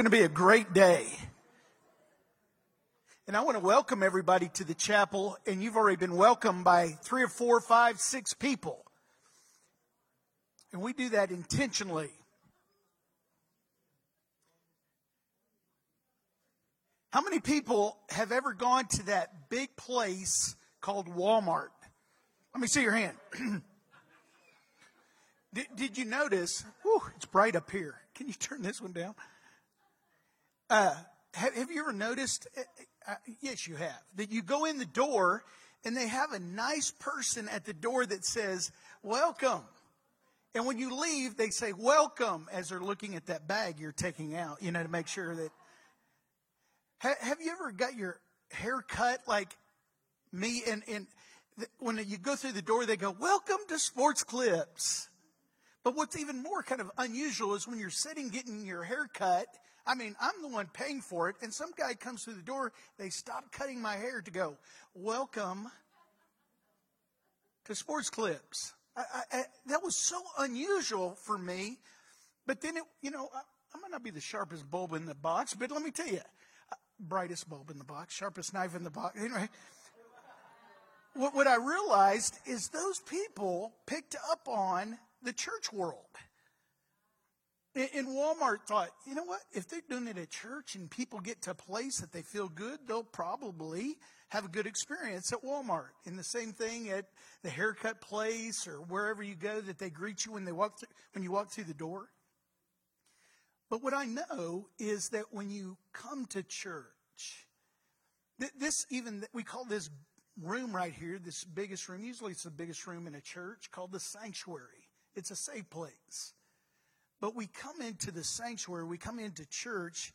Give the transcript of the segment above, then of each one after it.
going to be a great day. And I want to welcome everybody to the chapel, and you've already been welcomed by three or four, five, six people. And we do that intentionally. How many people have ever gone to that big place called Walmart? Let me see your hand. did, did, you notice? Whew, it's bright up here. Can you turn this one down? Uh, have, have, you ever noticed? Uh, uh, yes, you have. That you go in the door and they have a nice person at the door that says, Welcome. And when you leave, they say, Welcome, as they're looking at that bag you're taking out, you know, to make sure that. Ha, have you ever got your hair cut like me? And, and when you go through the door, they go, Welcome to Sports Clips. But what's even more kind of unusual is when you're sitting getting your hair cut I mean, I'm the one paying for it, and some guy comes through the door. They stop cutting my hair to go, Welcome to Sports Clips. I, I, that was so unusual for me. But then, it, you know, I, I might not be the sharpest bulb in the box, but let me tell you, uh, brightest bulb in the box, sharpest knife in the box. Anyway, what, what I realized is those people picked up on the church world. And Walmart thought, you know what? If they're doing it at church and people get to a place that they feel good, they'll probably have a good experience at Walmart. And the same thing at the haircut place or wherever you go that they greet you when they walk through, when you walk through the door. But what I know is that when you come to church, this even we call this room right here, this biggest room. Usually, it's the biggest room in a church called the sanctuary. It's a safe place. But we come into the sanctuary, we come into church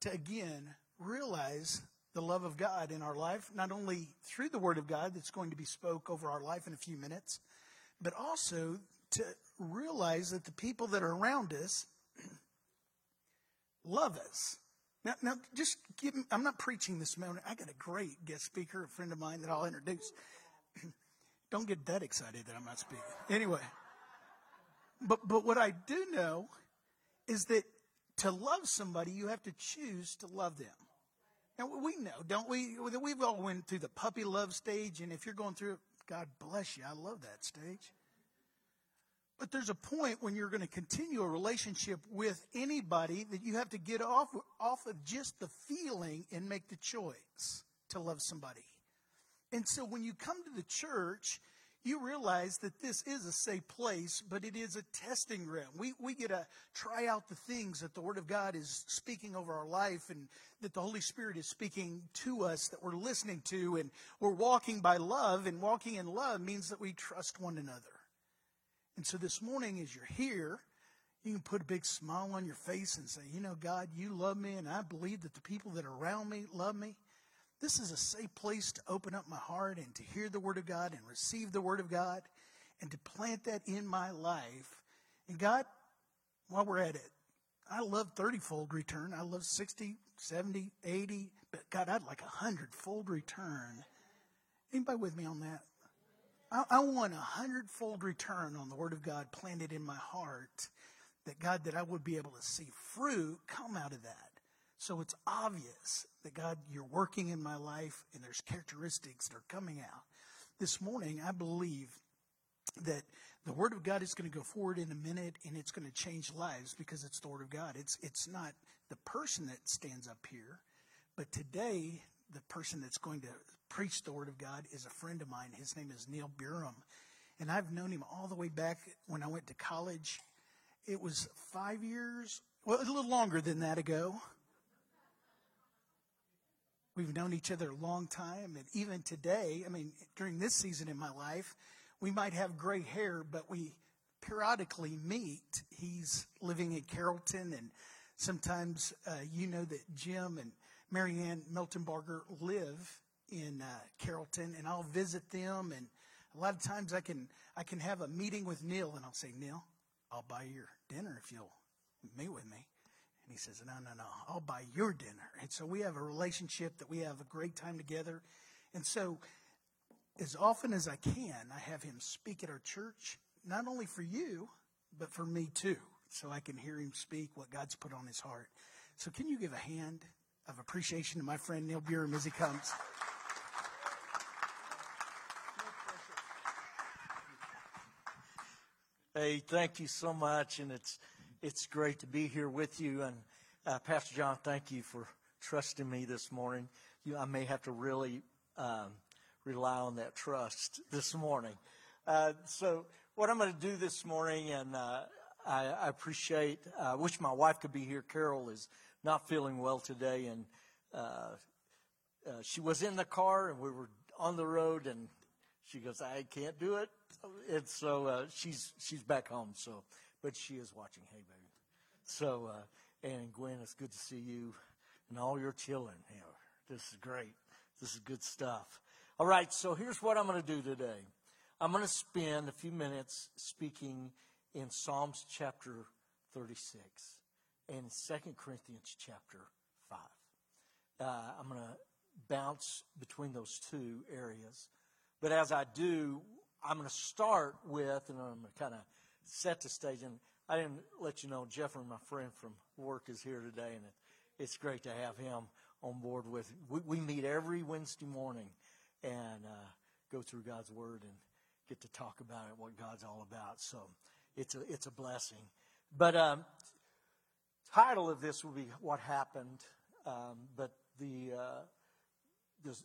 to again realize the love of God in our life, not only through the Word of God that's going to be spoke over our life in a few minutes, but also to realize that the people that are around us love us. Now, now just give me, I'm not preaching this morning. I got a great guest speaker, a friend of mine that I'll introduce. Don't get that excited that I'm not speaking. Anyway. But, but what I do know is that to love somebody, you have to choose to love them. Now we know, don't we? That We've all went through the puppy love stage, and if you're going through it, God bless you. I love that stage. But there's a point when you're going to continue a relationship with anybody that you have to get off off of just the feeling and make the choice to love somebody. And so when you come to the church, you realize that this is a safe place, but it is a testing ground. We, we get to try out the things that the Word of God is speaking over our life and that the Holy Spirit is speaking to us that we're listening to, and we're walking by love, and walking in love means that we trust one another. And so this morning, as you're here, you can put a big smile on your face and say, You know, God, you love me, and I believe that the people that are around me love me. This is a safe place to open up my heart and to hear the Word of God and receive the Word of God and to plant that in my life. And God, while we're at it, I love 30 fold return. I love 60, 70, 80, but God, I'd like a 100 fold return. Anybody with me on that? I, I want a hundredfold return on the Word of God planted in my heart. That God, that I would be able to see fruit come out of that. So it's obvious that God, you're working in my life and there's characteristics that are coming out. This morning, I believe that the Word of God is going to go forward in a minute and it's going to change lives because it's the Word of God. It's, it's not the person that stands up here, but today, the person that's going to preach the Word of God is a friend of mine. His name is Neil Burum. And I've known him all the way back when I went to college. It was five years, well, a little longer than that ago. We've known each other a long time. And even today, I mean, during this season in my life, we might have gray hair, but we periodically meet. He's living in Carrollton, and sometimes uh, you know that Jim and Marianne Miltenbarger live in uh, Carrollton, and I'll visit them. And a lot of times I can I can have a meeting with Neil, and I'll say, Neil, I'll buy your dinner if you'll meet with me. And he says, No, no, no, I'll buy your dinner. And so we have a relationship that we have a great time together. And so, as often as I can, I have him speak at our church, not only for you, but for me too, so I can hear him speak what God's put on his heart. So, can you give a hand of appreciation to my friend Neil Burum as he comes? Hey, thank you so much, and it's it's great to be here with you. And uh, Pastor John, thank you for trusting me this morning. You, I may have to really um, rely on that trust this morning. Uh, so, what I'm going to do this morning, and uh, I, I, appreciate, I uh, wish my wife could be here. Carol is not feeling well today, and uh, uh, she was in the car, and we were on the road, and she goes, "I can't do it," and so she's she's back home. So, but she is watching. Hey, baby. So, uh, and Gwen, it's good to see you and all your children here. This is great. This is good stuff. All right, so here's what I'm going to do today. I'm going to spend a few minutes speaking in Psalms chapter 36 and 2 Corinthians chapter 5. Uh, I'm going to bounce between those two areas. But as I do, I'm going to start with, and I'm going to kind of set the stage. And I didn't let you know, Jeffrey, my friend from work, is here today, and it's great to have him on board with. We, we meet every Wednesday morning and uh, go through God's Word and get to talk about it, what God's all about. So it's a it's a blessing. But um, title of this will be what happened. Um, but the, uh, the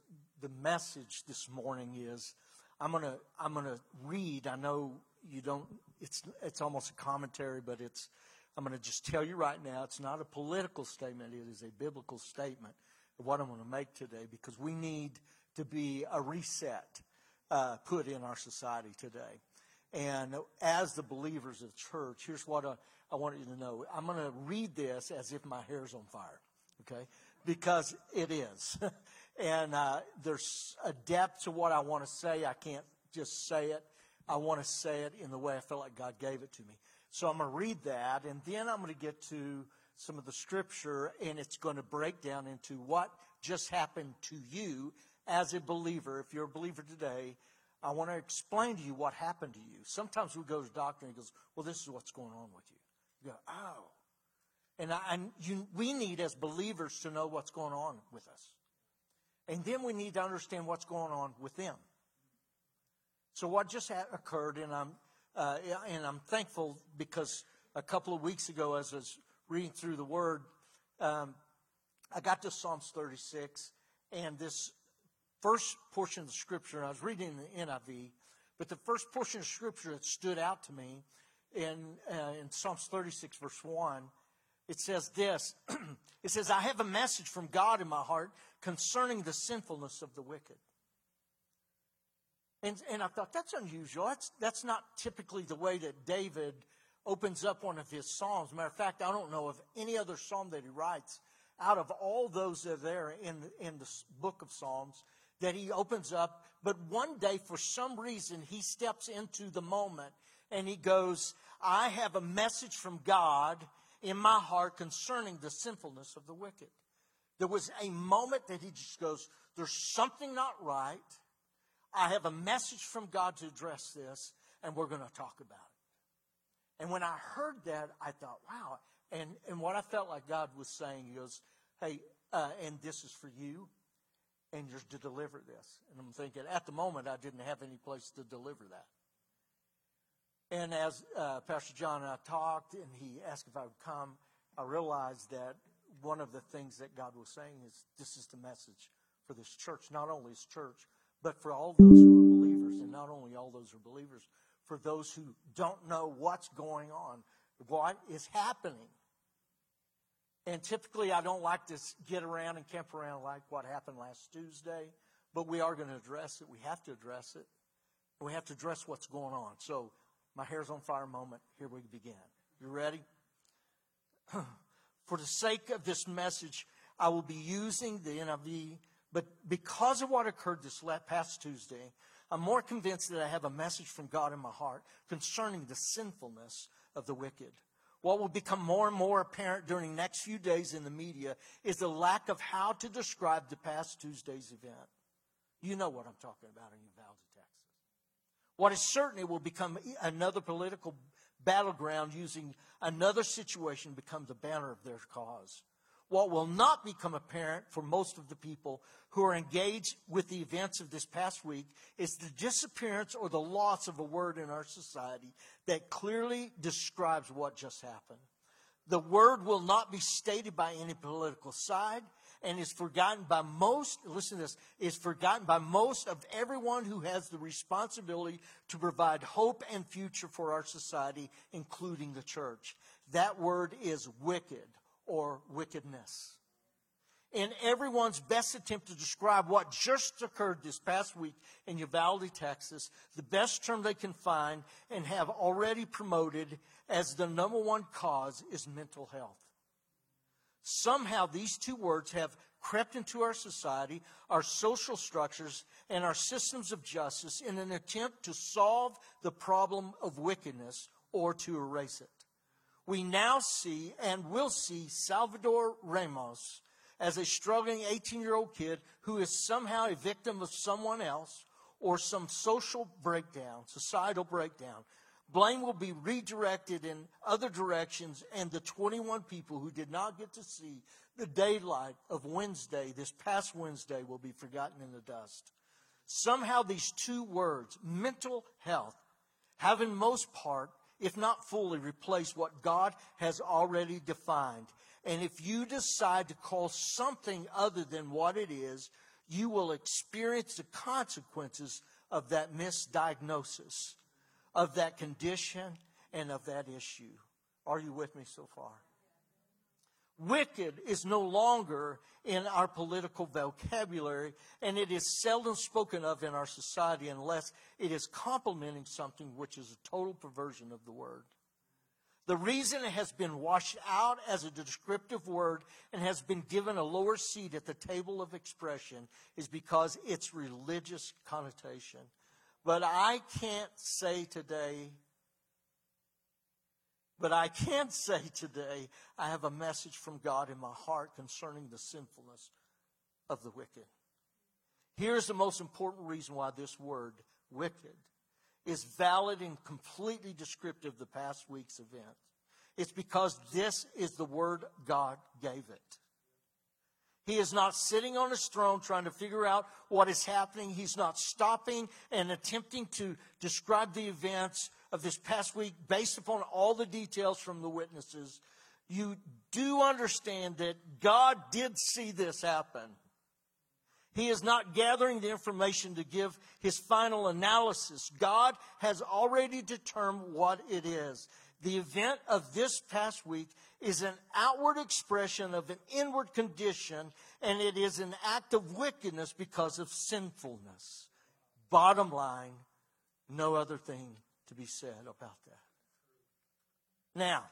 the message this morning is I'm gonna I'm gonna read. I know you don't. It's it's almost a commentary, but it's I'm going to just tell you right now. It's not a political statement. It is a biblical statement of what I'm going to make today because we need to be a reset uh, put in our society today. And as the believers of the church, here's what I, I want you to know. I'm going to read this as if my hair's on fire, okay? Because it is. and uh, there's a depth to what I want to say. I can't just say it. I want to say it in the way I felt like God gave it to me. So I'm going to read that, and then I'm going to get to some of the scripture, and it's going to break down into what just happened to you as a believer, if you're a believer today, I want to explain to you what happened to you. Sometimes we go to the doctor and he goes, Well, this is what's going on with you. You go, Oh. And, I, and you, we need, as believers, to know what's going on with us. And then we need to understand what's going on with them. So, what just occurred, and I'm, uh, and I'm thankful because a couple of weeks ago, as I was reading through the Word, um, I got to Psalms 36, and this first portion of the scripture, I was reading the NIV, but the first portion of scripture that stood out to me in, uh, in Psalms 36, verse 1, it says this It says, I have a message from God in my heart concerning the sinfulness of the wicked. And, and I thought, that's unusual. That's, that's not typically the way that David opens up one of his psalms. Matter of fact, I don't know of any other psalm that he writes out of all those that are there in, in the book of Psalms that he opens up. But one day, for some reason, he steps into the moment and he goes, I have a message from God in my heart concerning the sinfulness of the wicked. There was a moment that he just goes, There's something not right. I have a message from God to address this, and we're going to talk about it. And when I heard that, I thought, wow. And, and what I felt like God was saying, goes, Hey, uh, and this is for you and you're to deliver this. And I'm thinking, at the moment, I didn't have any place to deliver that. And as uh, Pastor John and I talked, and he asked if I would come, I realized that one of the things that God was saying is this is the message for this church, not only this church, but for all those who are believers, and not only all those who are believers, for those who don't know what's going on, what is happening and typically, I don't like to get around and camp around like what happened last Tuesday, but we are going to address it. We have to address it. We have to address what's going on. So, my hair's on fire moment. Here we begin. You ready? For the sake of this message, I will be using the NIV, but because of what occurred this past Tuesday, I'm more convinced that I have a message from God in my heart concerning the sinfulness of the wicked. What will become more and more apparent during the next few days in the media is the lack of how to describe the past Tuesday's event. You know what I'm talking about in Uvalde, Texas. What is certain, it will become another political battleground using another situation to become the banner of their cause. What will not become apparent for most of the people who are engaged with the events of this past week is the disappearance or the loss of a word in our society that clearly describes what just happened. The word will not be stated by any political side and is forgotten by most, listen to this, is forgotten by most of everyone who has the responsibility to provide hope and future for our society, including the church. That word is wicked or wickedness. In everyone's best attempt to describe what just occurred this past week in Uvalde, Texas, the best term they can find and have already promoted as the number one cause is mental health. Somehow these two words have crept into our society, our social structures, and our systems of justice in an attempt to solve the problem of wickedness or to erase it we now see and will see Salvador Ramos as a struggling 18 year old kid who is somehow a victim of someone else or some social breakdown, societal breakdown. Blame will be redirected in other directions, and the 21 people who did not get to see the daylight of Wednesday, this past Wednesday, will be forgotten in the dust. Somehow, these two words, mental health, have in most part if not fully, replace what God has already defined. And if you decide to call something other than what it is, you will experience the consequences of that misdiagnosis, of that condition, and of that issue. Are you with me so far? Wicked is no longer in our political vocabulary, and it is seldom spoken of in our society unless it is complementing something which is a total perversion of the word. The reason it has been washed out as a descriptive word and has been given a lower seat at the table of expression is because its religious connotation. But I can't say today but I can say today, I have a message from God in my heart concerning the sinfulness of the wicked. Here's the most important reason why this word, wicked, is valid and completely descriptive of the past week's event. It's because this is the word God gave it. He is not sitting on his throne trying to figure out what is happening. He's not stopping and attempting to describe the events of this past week based upon all the details from the witnesses. You do understand that God did see this happen. He is not gathering the information to give his final analysis. God has already determined what it is. The event of this past week is an outward expression of an inward condition, and it is an act of wickedness because of sinfulness. Bottom line, no other thing to be said about that. Now,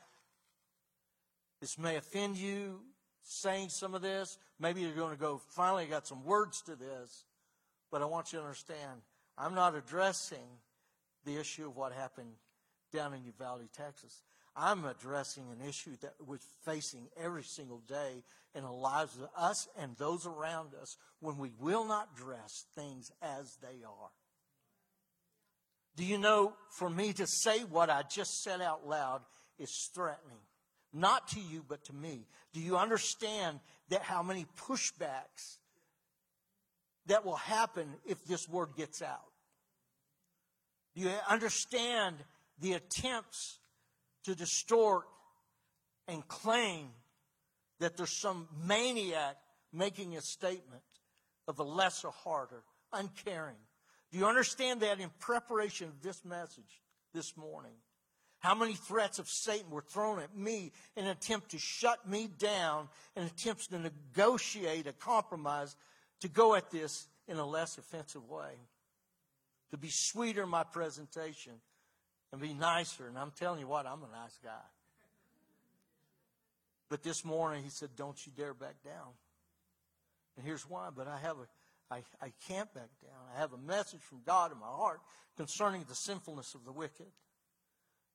this may offend you saying some of this. Maybe you're going to go, finally, I got some words to this. But I want you to understand, I'm not addressing the issue of what happened down in Uvalde, Texas. I'm addressing an issue that we're facing every single day in the lives of us and those around us when we will not dress things as they are. Do you know, for me to say what I just said out loud is threatening? Not to you, but to me. Do you understand that how many pushbacks that will happen if this word gets out? Do you understand the attempts to distort and claim that there's some maniac making a statement of a lesser heart or uncaring? Do you understand that in preparation of this message this morning? How many threats of Satan were thrown at me in an attempt to shut me down and attempts to negotiate a compromise to go at this in a less offensive way? To be sweeter in my presentation and be nicer. And I'm telling you what, I'm a nice guy. But this morning he said, Don't you dare back down. And here's why. But I have a I, I can't back down. I have a message from God in my heart concerning the sinfulness of the wicked.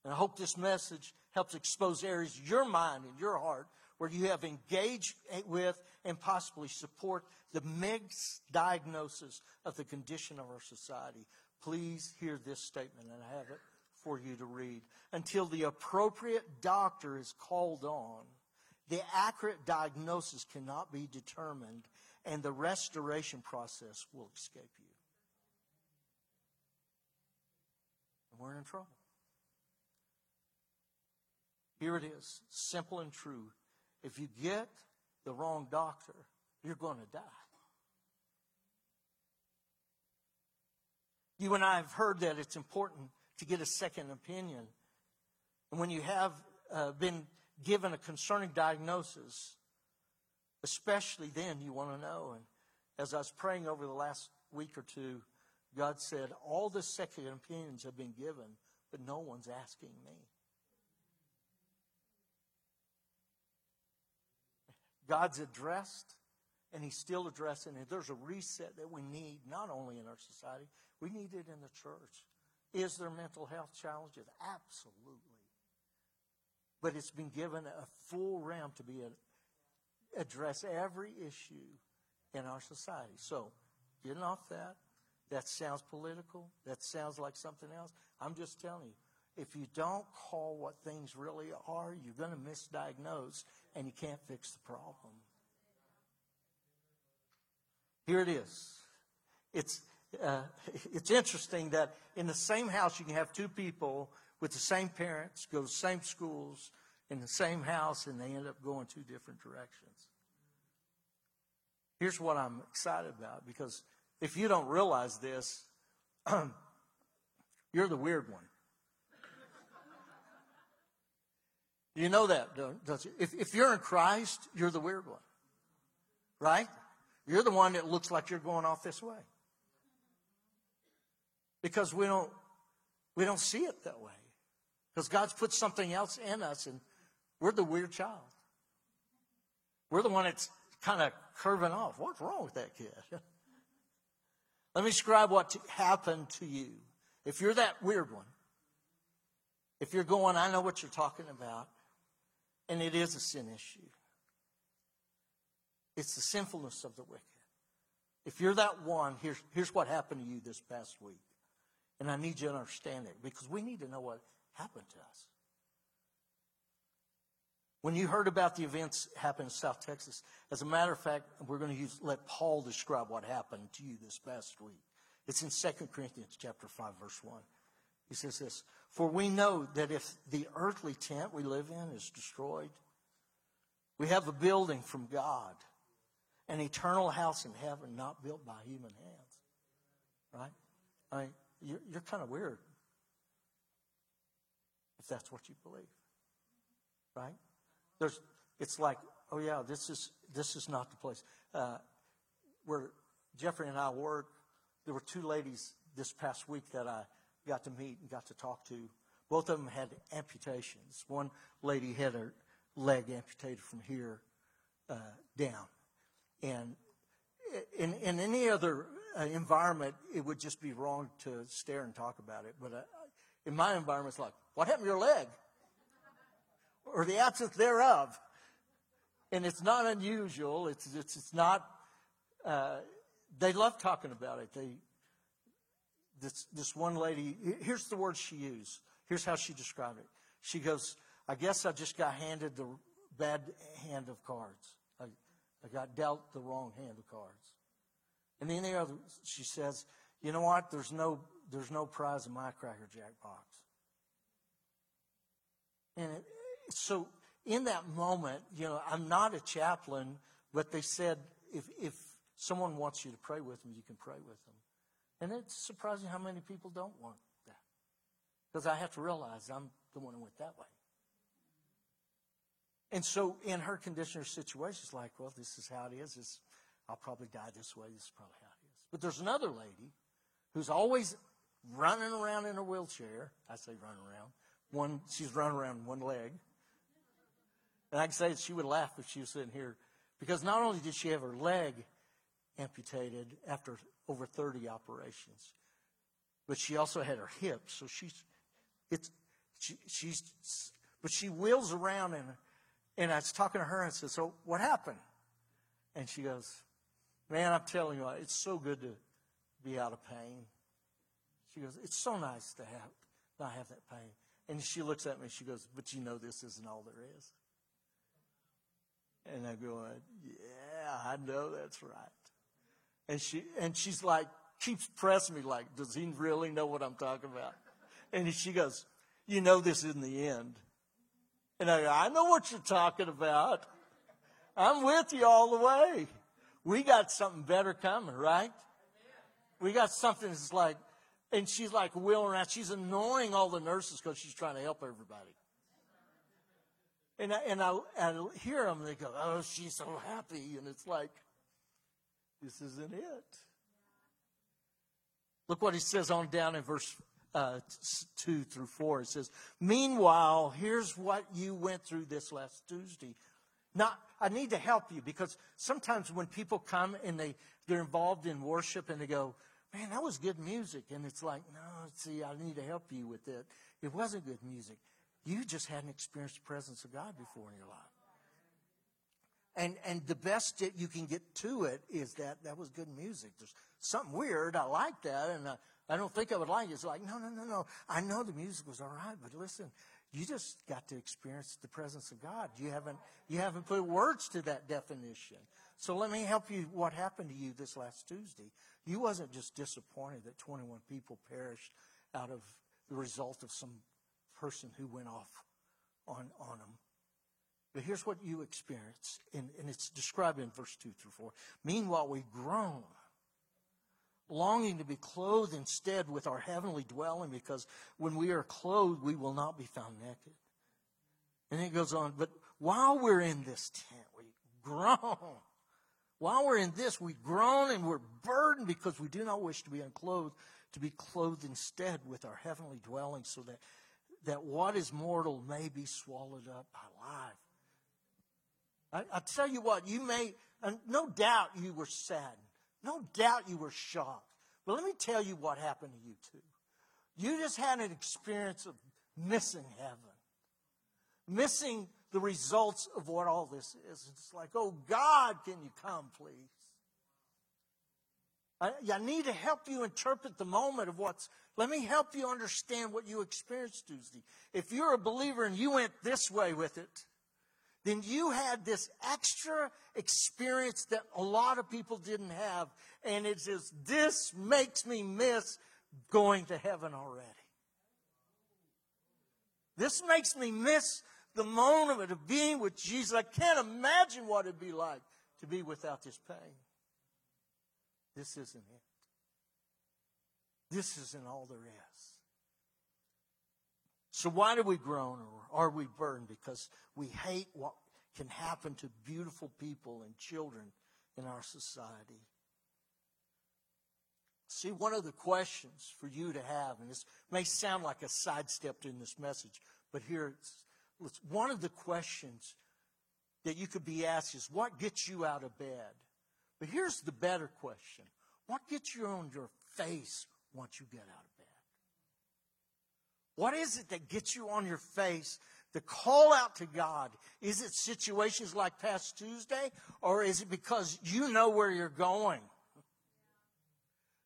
And I hope this message helps expose areas of your mind and your heart where you have engaged with and possibly support the misdiagnosis of the condition of our society. Please hear this statement, and I have it for you to read. Until the appropriate doctor is called on, the accurate diagnosis cannot be determined, and the restoration process will escape you. And we're in trouble. Here it is, simple and true. If you get the wrong doctor, you're going to die. You and I have heard that it's important to get a second opinion. And when you have uh, been given a concerning diagnosis, especially then you want to know. And as I was praying over the last week or two, God said, All the second opinions have been given, but no one's asking me. God's addressed, and He's still addressing it. There's a reset that we need, not only in our society, we need it in the church. Is there mental health challenges? Absolutely. But it's been given a full realm to be a, address every issue in our society. So, getting off that, that sounds political. That sounds like something else. I'm just telling you, if you don't call what things really are, you're going to misdiagnose and you can't fix the problem. Here it is. It's, uh, it's interesting that in the same house you can have two people with the same parents, go to the same schools, in the same house, and they end up going two different directions. Here's what I'm excited about because if you don't realize this, you're the weird one. You know that, don't you? If, if you're in Christ, you're the weird one. Right? You're the one that looks like you're going off this way. Because we don't, we don't see it that way. Because God's put something else in us and we're the weird child. We're the one that's kind of curving off. What's wrong with that kid? Let me describe what happened to you. If you're that weird one, if you're going, I know what you're talking about, and it is a sin issue. It's the sinfulness of the wicked. If you're that one, here's, here's what happened to you this past week. And I need you to understand it because we need to know what happened to us. When you heard about the events happening in South Texas, as a matter of fact, we're going to use, let Paul describe what happened to you this past week. It's in 2 Corinthians chapter 5, verse 1. He says this, For we know that if the earthly tent we live in is destroyed, we have a building from God, an eternal house in heaven not built by human hands. Right? I mean, you're, you're kind of weird if that's what you believe. Right? There's, it's like, oh yeah, this is this is not the place. Uh, where Jeffrey and I work, there were two ladies this past week that I got to meet and got to talk to. Both of them had amputations. One lady had her leg amputated from here uh, down, and in, in any other uh, environment, it would just be wrong to stare and talk about it. But uh, in my environment, it's like, what happened to your leg? Or the absence thereof. And it's not unusual. It's, it's, it's not, uh, they love talking about it. They, this, this one lady, here's the word she used. Here's how she described it. She goes, I guess I just got handed the bad hand of cards. I, I got dealt the wrong hand of cards. And then the other, she says, you know what? There's no, there's no prize in my Cracker Jack box. And it, so in that moment, you know, I'm not a chaplain, but they said if, if someone wants you to pray with them, you can pray with them. And it's surprising how many people don't want that. Because I have to realize I'm the one who went that way. And so in her condition or situation, it's like, well, this is how it is. It's, I'll probably die this way. This is probably how it is. But there's another lady who's always running around in a wheelchair. I say running around. One, she's running around one leg. And I can say that she would laugh if she was sitting here because not only did she have her leg amputated after over 30 operations, but she also had her hip. So she's, it's, she, she's, but she wheels around and, and I was talking to her and I said, so what happened? And she goes, man, I'm telling you, it's so good to be out of pain. She goes, it's so nice to have, not have that pain. And she looks at me, and she goes, but you know this isn't all there is. And I'm going, yeah, I know that's right. And she, and she's like, keeps pressing me like, does he really know what I'm talking about? And she goes, you know, this isn't the end. And I go, I know what you're talking about. I'm with you all the way. We got something better coming, right? We got something that's like, and she's like wheeling around. She's annoying all the nurses because she's trying to help everybody. And I, and I, I hear them, they go, oh, she's so happy. And it's like, this isn't it. Look what he says on down in verse uh, 2 through 4. It says, Meanwhile, here's what you went through this last Tuesday. Now, I need to help you because sometimes when people come and they, they're involved in worship and they go, Man, that was good music. And it's like, No, see, I need to help you with it. It wasn't good music. You just hadn't experienced the presence of God before in your life. And, and the best that you can get to it is that that was good music. There's something weird. I like that. And I, I don't think I would like it. It's like, no, no, no, no. I know the music was all right, but listen, you just got to experience the presence of God. You haven't, you haven't put words to that definition. So let me help you what happened to you this last Tuesday. You wasn't just disappointed that 21 people perished out of the result of some person who went off on, on them. But here's what you experience, and, and it's described in verse 2 through 4. Meanwhile, we groan longing to be clothed instead with our heavenly dwelling, because when we are clothed, we will not be found naked. And it goes on, but while we're in this tent, we groan. While we're in this, we groan and we're burdened because we do not wish to be unclothed, to be clothed instead with our heavenly dwelling, so that, that what is mortal may be swallowed up by life. I, I tell you what, you may, no doubt you were saddened. No doubt you were shocked. But let me tell you what happened to you too. You just had an experience of missing heaven, missing the results of what all this is. It's like, oh God, can you come, please? I, I need to help you interpret the moment of what's. Let me help you understand what you experienced Tuesday. If you're a believer and you went this way with it, then you had this extra experience that a lot of people didn't have. And it says, this makes me miss going to heaven already. This makes me miss the moment of being with Jesus. I can't imagine what it'd be like to be without this pain. This isn't it. This isn't all there is. So why do we groan or are we burdened? Because we hate what can happen to beautiful people and children in our society. See, one of the questions for you to have, and this may sound like a sidestep in this message, but here it's one of the questions that you could be asked is what gets you out of bed? But here's the better question what gets you on your face once you get out of bed? What is it that gets you on your face? The call out to God, is it situations like past Tuesday, or is it because you know where you're going?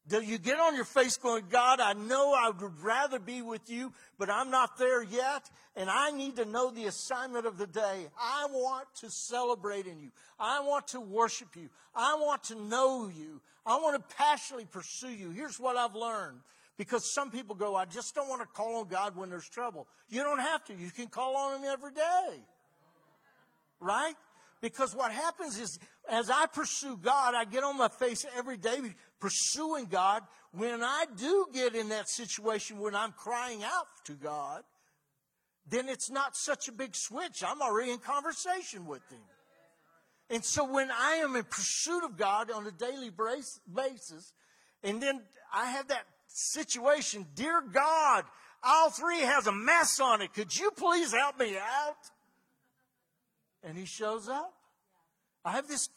Do you get on your face going, God, I know I would rather be with you, but I'm not there yet, and I need to know the assignment of the day. I want to celebrate in you. I want to worship you. I want to know you. I want to passionately pursue you. Here's what I've learned. Because some people go, I just don't want to call on God when there's trouble. You don't have to. You can call on Him every day. Right? Because what happens is, as I pursue God, I get on my face every day pursuing God. When I do get in that situation when I'm crying out to God, then it's not such a big switch. I'm already in conversation with Him. And so when I am in pursuit of God on a daily basis, and then I have that situation. Dear God, all three has a mess on it. Could you please help me out? And he shows up. I have this,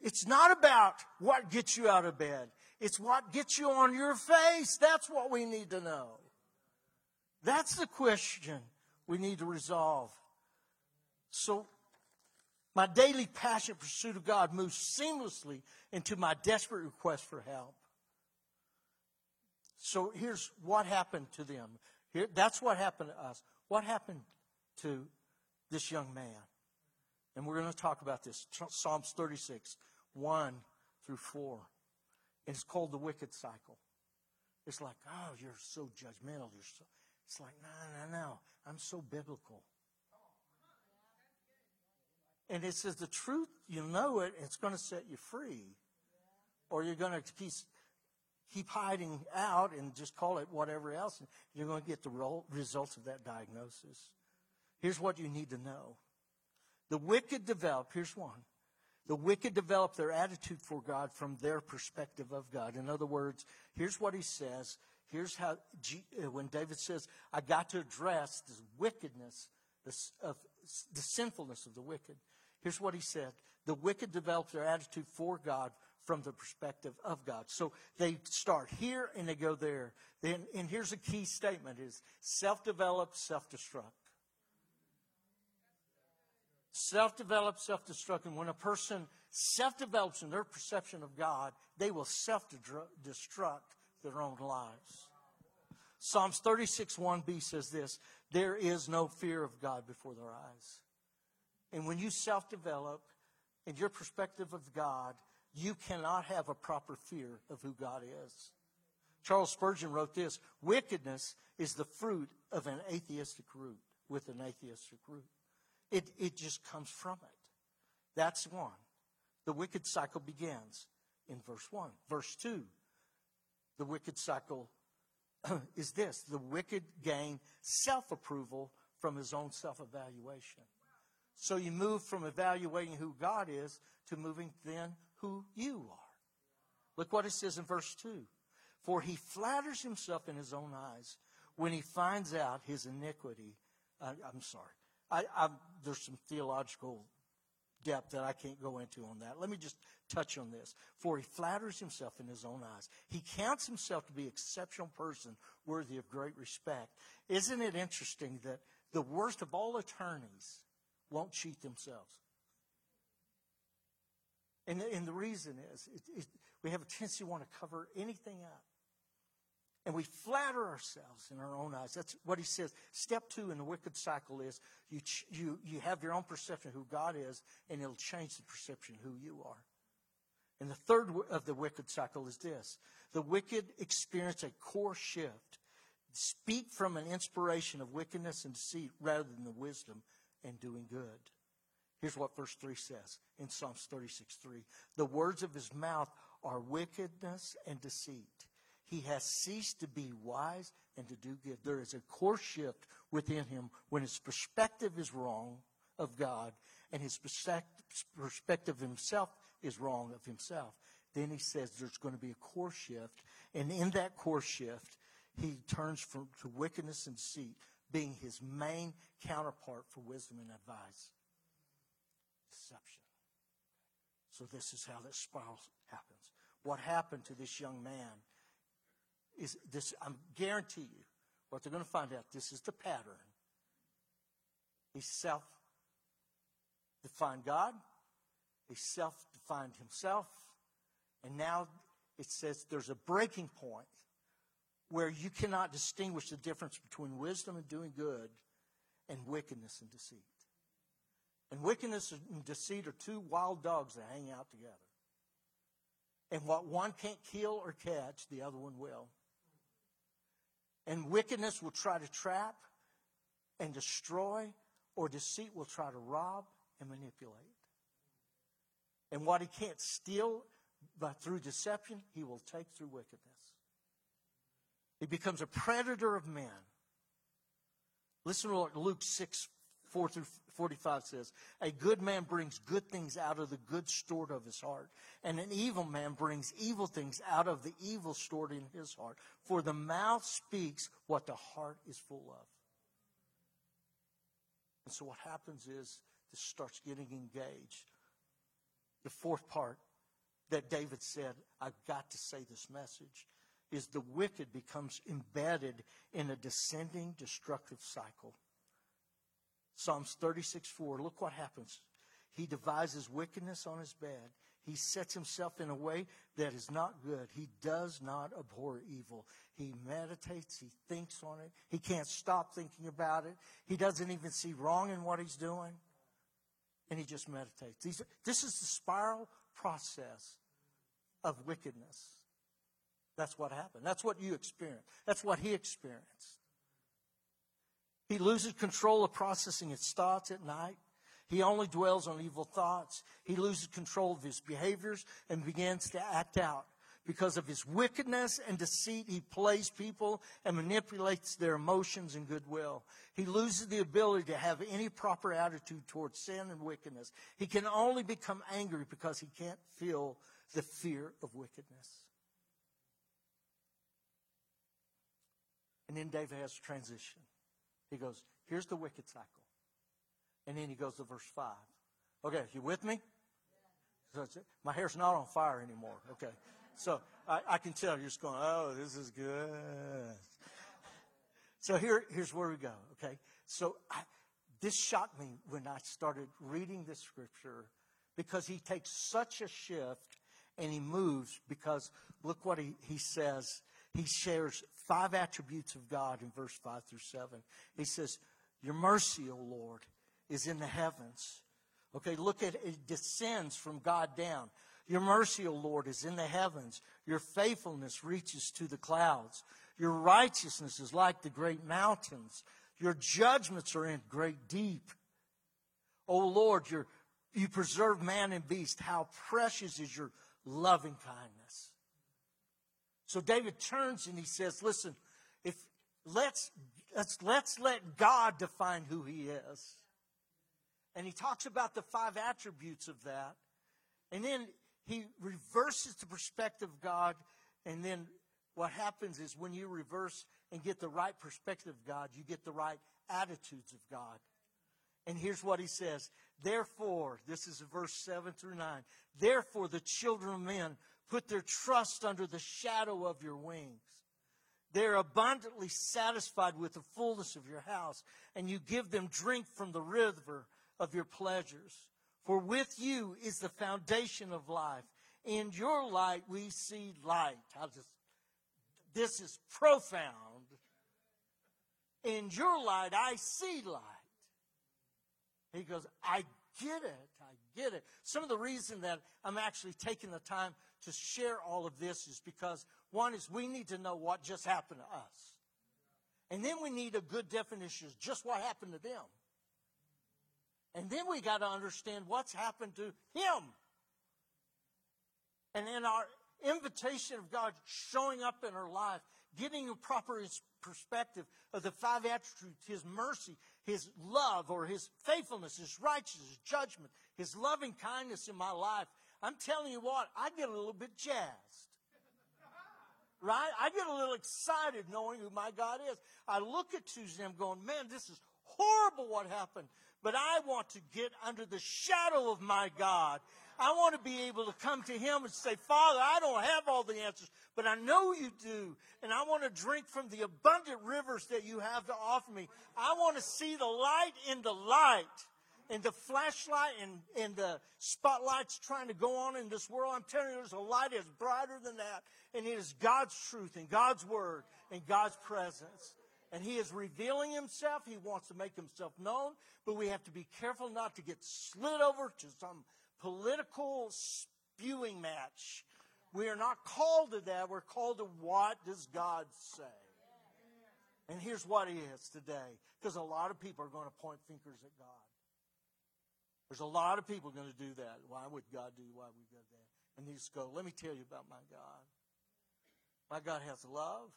it's not about what gets you out of bed. It's what gets you on your face. That's what we need to know. That's the question we need to resolve. So, my daily passionate pursuit of God moves seamlessly into my desperate request for help. So here's what happened to them. Here, that's what happened to us. What happened to this young man? And we're going to talk about this. Psalms 36, 1 through 4. It's called the wicked cycle. It's like, oh, you're so judgmental. You're so, it's like, no, no, no. I'm so biblical. And it says the truth, you know it, it's going to set you free. Or you're going to keep, keep hiding out and just call it whatever else. And you're going to get the results of that diagnosis. Here's what you need to know. The wicked develop, here's one. The wicked develop their attitude for God from their perspective of God. In other words, here's what he says. Here's how, uh, when David says, I got to address this wickedness, this, of, the sinfulness of the wicked. Here's what he said. The wicked develop their attitude for God from the perspective of God. So they start here and they go there. Then, and here's a key statement is self-develop, self-destruct. Self-develop, self-destruct. And when a person self-develops in their perception of God, they will self-destruct their own lives. Psalms 36, 1b says this, there is no fear of God before their eyes. And when you self-develop in your perspective of God, you cannot have a proper fear of who God is. Charles Spurgeon wrote this, wickedness is the fruit of an atheistic root with an atheistic root. It, it just comes from it. That's one. The wicked cycle begins in verse 1. Verse 2, the wicked cycle is this the wicked gain self approval from his own self evaluation. So you move from evaluating who God is to moving then who you are. Look what it says in verse 2. For he flatters himself in his own eyes when he finds out his iniquity. Uh, I'm sorry. I, I, there's some theological depth that I can't go into on that. Let me just touch on this. For he flatters himself in his own eyes. He counts himself to be an exceptional person worthy of great respect. Isn't it interesting that the worst of all attorneys won't cheat themselves? And, and the reason is it, it, we have a tendency to want to cover anything up. And we flatter ourselves in our own eyes. That's what he says. Step two in the wicked cycle is you, you, you have your own perception of who God is, and it'll change the perception of who you are. And the third of the wicked cycle is this. The wicked experience a core shift. Speak from an inspiration of wickedness and deceit rather than the wisdom and doing good. Here's what verse 3 says in Psalms 36 3. The words of his mouth are wickedness and deceit. He has ceased to be wise and to do good. There is a course shift within him when his perspective is wrong of God and his perspective of himself is wrong of himself. Then he says there's going to be a course shift. And in that course shift, he turns from, to wickedness and deceit, being his main counterpart for wisdom and advice. Deception. So this is how this spiral happens. What happened to this young man is this, I guarantee you, what they're going to find out, this is the pattern. He self defined God, he self defined himself, and now it says there's a breaking point where you cannot distinguish the difference between wisdom and doing good and wickedness and deceit. And wickedness and deceit are two wild dogs that hang out together. And what one can't kill or catch, the other one will. And wickedness will try to trap and destroy, or deceit will try to rob and manipulate. And what he can't steal by, through deception, he will take through wickedness. He becomes a predator of men. Listen to what Luke 6, 4 through 45 says, A good man brings good things out of the good stored of his heart, and an evil man brings evil things out of the evil stored in his heart. For the mouth speaks what the heart is full of. And so what happens is this starts getting engaged. The fourth part that David said, I've got to say this message, is the wicked becomes embedded in a descending destructive cycle. Psalms 36 4. Look what happens. He devises wickedness on his bed. He sets himself in a way that is not good. He does not abhor evil. He meditates. He thinks on it. He can't stop thinking about it. He doesn't even see wrong in what he's doing. and he just meditates. These, this is the spiral process of wickedness. That's what happened. That's what you experienced. That's what he experienced. He loses control of processing his thoughts at night. He only dwells on evil thoughts. He loses control of his behaviors and begins to act out. Because of his wickedness and deceit, he plays people and manipulates their emotions and goodwill. He loses the ability to have any proper attitude towards sin and wickedness. He can only become angry because he can't feel the fear of wickedness. And then David has a transition. He goes, Here's the wicked cycle. And then he goes to verse 5. Okay, you with me? So my hair's not on fire anymore. Okay. So I, I, can tell you're just going, oh, this is good. So here, here's where we go. Okay. So I, this shocked me when I started reading this scripture because he takes such a shift and he moves because look what he, he says. He shares five attributes of God in verse 5 through 7. He says, Your mercy, O Lord, is in the heavens. Okay, look at it descends from God down. Your mercy, O Lord, is in the heavens. Your faithfulness reaches to the clouds. Your righteousness is like the great mountains. Your judgments are in great deep. O Lord, you preserve man and beast. How precious is your loving kindness. So David turns and he says, listen, if let's, let's, let's let God define who he is. And he talks about the five attributes of that. And then he reverses the perspective of God. And then what happens is when you reverse and get the right perspective of God, you get the right attitudes of God. And here's what he says. Therefore, this is verse 7 through 9. Therefore, the children of men put their trust under the shadow of your wings. They're abundantly satisfied with the fullness of your house, and you give them drink from the river of your pleasures. For with you is the foundation of life. In your light we see light. I just, this is profound. In your light I see light. He goes, I get it. Get it. Some of the reason that I'm actually taking the time to share all of this is because one is we need to know what just happened to us. And then we need a good definition of just what happened to them. And then we got to understand what's happened to him. And in our invitation of God showing up in our life, getting a proper perspective of the five attributes His mercy, His love, or His faithfulness, His righteousness, His judgment, His loving kindness in my life. I'm telling you what, I get a little bit jazzed. Right? I get a little excited knowing who my God is. I look at Tuesday I'm going, man, this is horrible what happened but I want to get under the shadow of my God. I want to be able to come to Him and say, Father, I don't have all the answers, but I know you do. And I want to drink from the abundant rivers that you have to offer me. I want to see the light in the light. And the flashlight and, and the spotlights trying to go on in this world, I'm telling you, there's a light that's brighter than that. And it is God's truth and God's word and God's presence and he is revealing himself. He wants to make himself known, but we have to be careful not to get slid over to some political spewing match. We are not called to that. We're called to what does God say? And here's what he is today. Because a lot of people are going to point fingers at God. There's a lot of people going to do that. Why would God do? Why God do that? And he just go, let me tell you about my God. My God has love.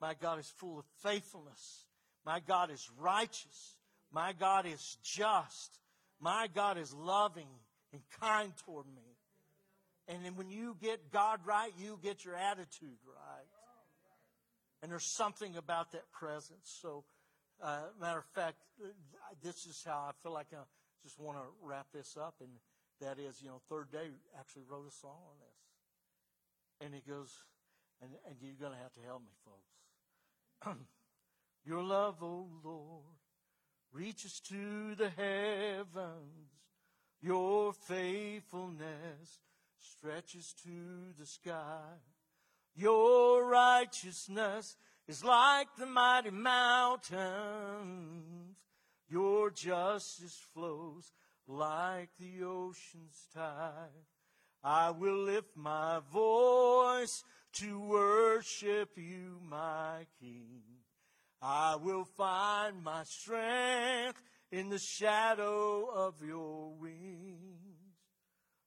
My God is full of faithfulness. My God is righteous. My God is just. My God is loving and kind toward me. And then when you get God right, you get your attitude right. And there's something about that presence. So, uh, matter of fact, this is how I feel like just want to wrap this up. And that is, you know, Third Day actually wrote a song on this. And he goes, and, and you're going to have to help me, folks. Your love, O oh Lord, reaches to the heavens. Your faithfulness stretches to the sky. Your righteousness is like the mighty mountains. Your justice flows like the ocean's tide. I will lift my voice to worship you, my King. I will find my strength in the shadow of your wings.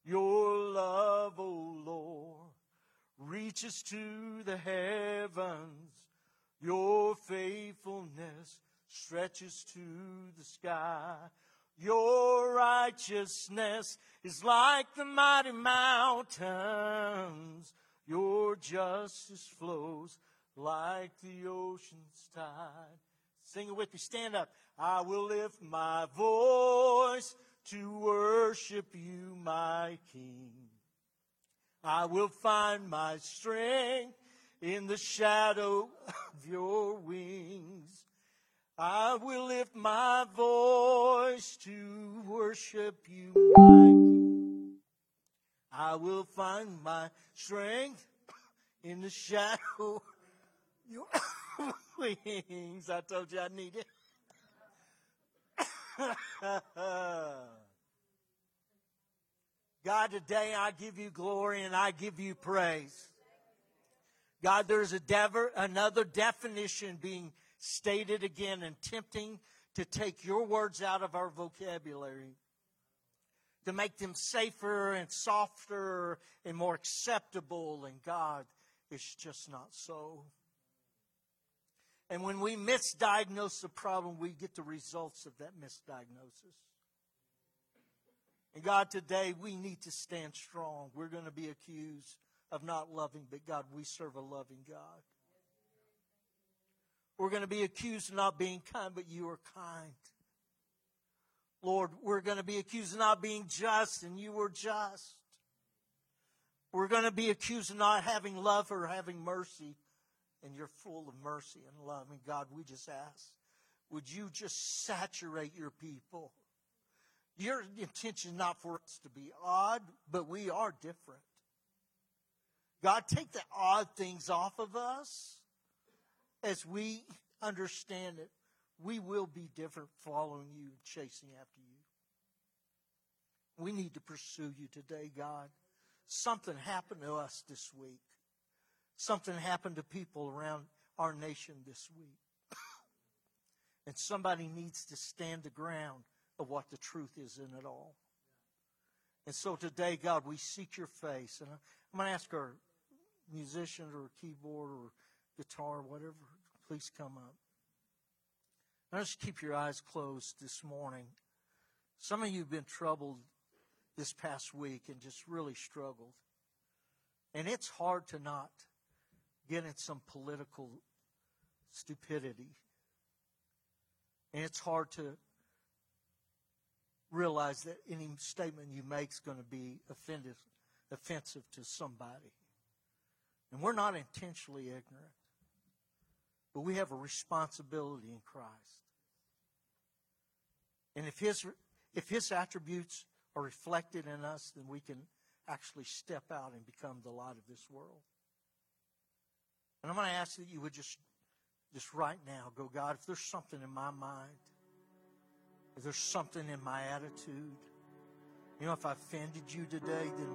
Your love, O oh Lord, reaches to the heavens. Your faithfulness stretches to the sky. Your righteousness is like the mighty mountains. Your justice flows like the ocean's tide. Sing it with me. Stand up. I will lift my voice to worship you, my King. I will find my strength in the shadow of your wings. I will lift my voice to worship you, King. I will find my strength in the shadow your wings. I told you I need it. God, today I give you glory and I give you praise. God, there's a another definition being stated again and tempting to take your words out of our vocabulary, to make them safer and softer and more acceptable. And God, it's just not so. And when we misdiagnose the problem, we get the results of that misdiagnosis. And God, today we need to stand strong. We're going to be accused of not loving, but God, we serve a loving God. We're going to be accused of not being kind, but you are kind. Lord, we're going to be accused of not being just, and you were just. We're going to be accused of not having love or having mercy, and you're full of mercy and love. And God, we just ask, would you just saturate your people? Your intention not for us to be odd, but we are different. God, take the odd things off of us as we understand it. We will be different following you, and chasing after you. We need to pursue you today, God. Something happened to us this week. Something happened to people around our nation this week. and somebody needs to stand the ground of what the truth is in it all. And so today, God, we seek your face. And I'm going to ask our musician or keyboard or guitar, whatever, please come up. Now just keep your eyes closed this morning. Some of you have been troubled this past week and just really struggled. And it's hard to not get in some political stupidity. And it's hard to realize that any statement you make is going to be offensive, offensive to somebody. And we're not intentionally ignorant, but we have a responsibility in Christ. And if his, if his attributes are reflected in us, then we can actually step out and become the light of this world. And I'm going to ask that you would just, just right now go, God, if there's something in my mind, if there's something in my attitude, you know, if I offended you today, then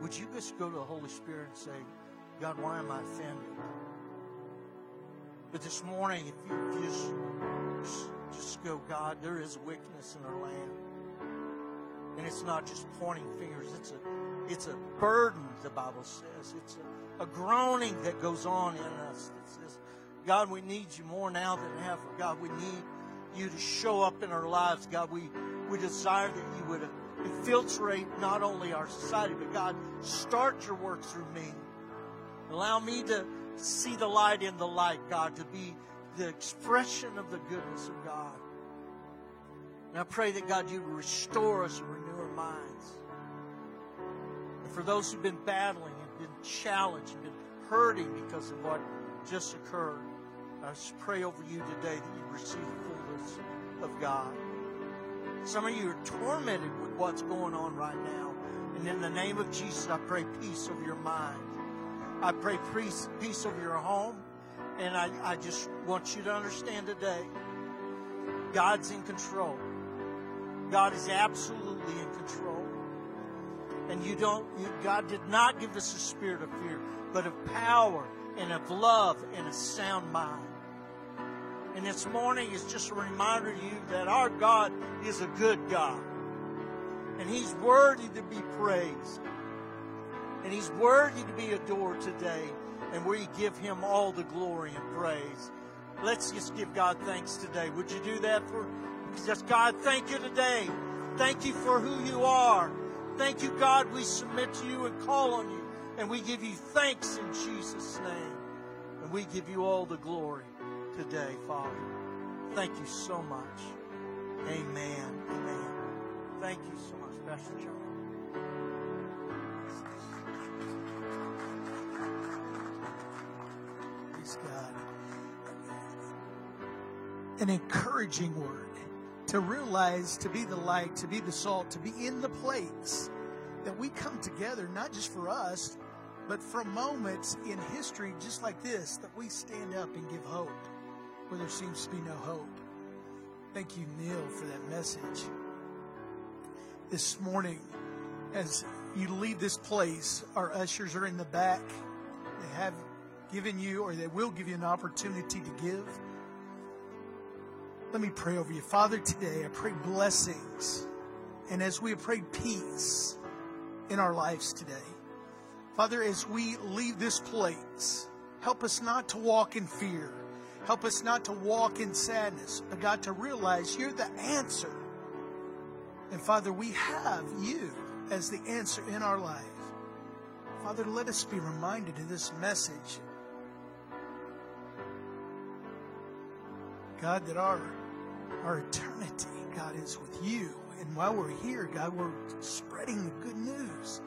would you just go to the Holy Spirit and say, God, why am I offended? But this morning, if you, just, just, just go, God, there is wickedness in our land. And it's not just pointing fingers, it's a, it's a burden, the Bible says. It's a a groaning that goes on in us that says, God, we need you more now than ever. God, we need you to show up in our lives. God, we, we desire that you would infiltrate not only our society, but God, start your work through me. Allow me to see the light in the light, God, to be the expression of the goodness of God. And I pray that, God, you restore us and renew our minds. And for those who've been battling, and been challenged and been hurting because of what just occurred. I just pray over you today that you receive the fullness of God. Some of you are tormented with what's going on right now. And in the name of Jesus, I pray peace over your mind. I pray peace, peace over your home. And I, I just want you to understand today God's in control. God is absolutely in control. And you don't, you, God did not give us a spirit of fear, but of power and of love and a sound mind. And this morning is just a reminder to you that our God is a good God. And He's worthy to be praised. And He's worthy to be adored today. And we give Him all the glory and praise. Let's just give God thanks today. Would you do that for just God? Thank you today. Thank you for who you are. Thank you, God. We submit to you and call on you. And we give you thanks in Jesus' name. And we give you all the glory today, Father. Thank you so much. Amen. Amen. Thank you so much, Pastor John. An encouraging word to realize, to be the light, to be the salt, to be in the place that we come together, not just for us, but from moments in history just like this, that we stand up and give hope where there seems to be no hope. Thank you, Neil, for that message. This morning, as you leave this place, our ushers are in the back. They have given you, or they will give you an opportunity to give. Let me pray over you. Father, today I pray blessings. And as we have prayed peace in our lives today, Father, as we leave this place, help us not to walk in fear. Help us not to walk in sadness, but God, to realize you're the answer. And Father, we have you as the answer in our life. Father, let us be reminded of this message. God, that our our eternity, God, is with you. And while we're here, God, we're spreading the good news.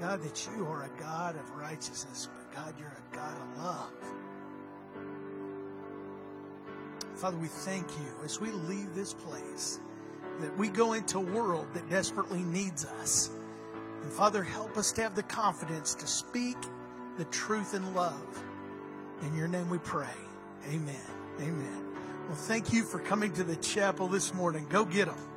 God, that you are a God of righteousness, but God, you're a God of love. Father, we thank you as we leave this place that we go into a world that desperately needs us. And Father, help us to have the confidence to speak the truth in love. In your name we pray. Amen. Amen. Well, thank you for coming to the chapel this morning. Go get them.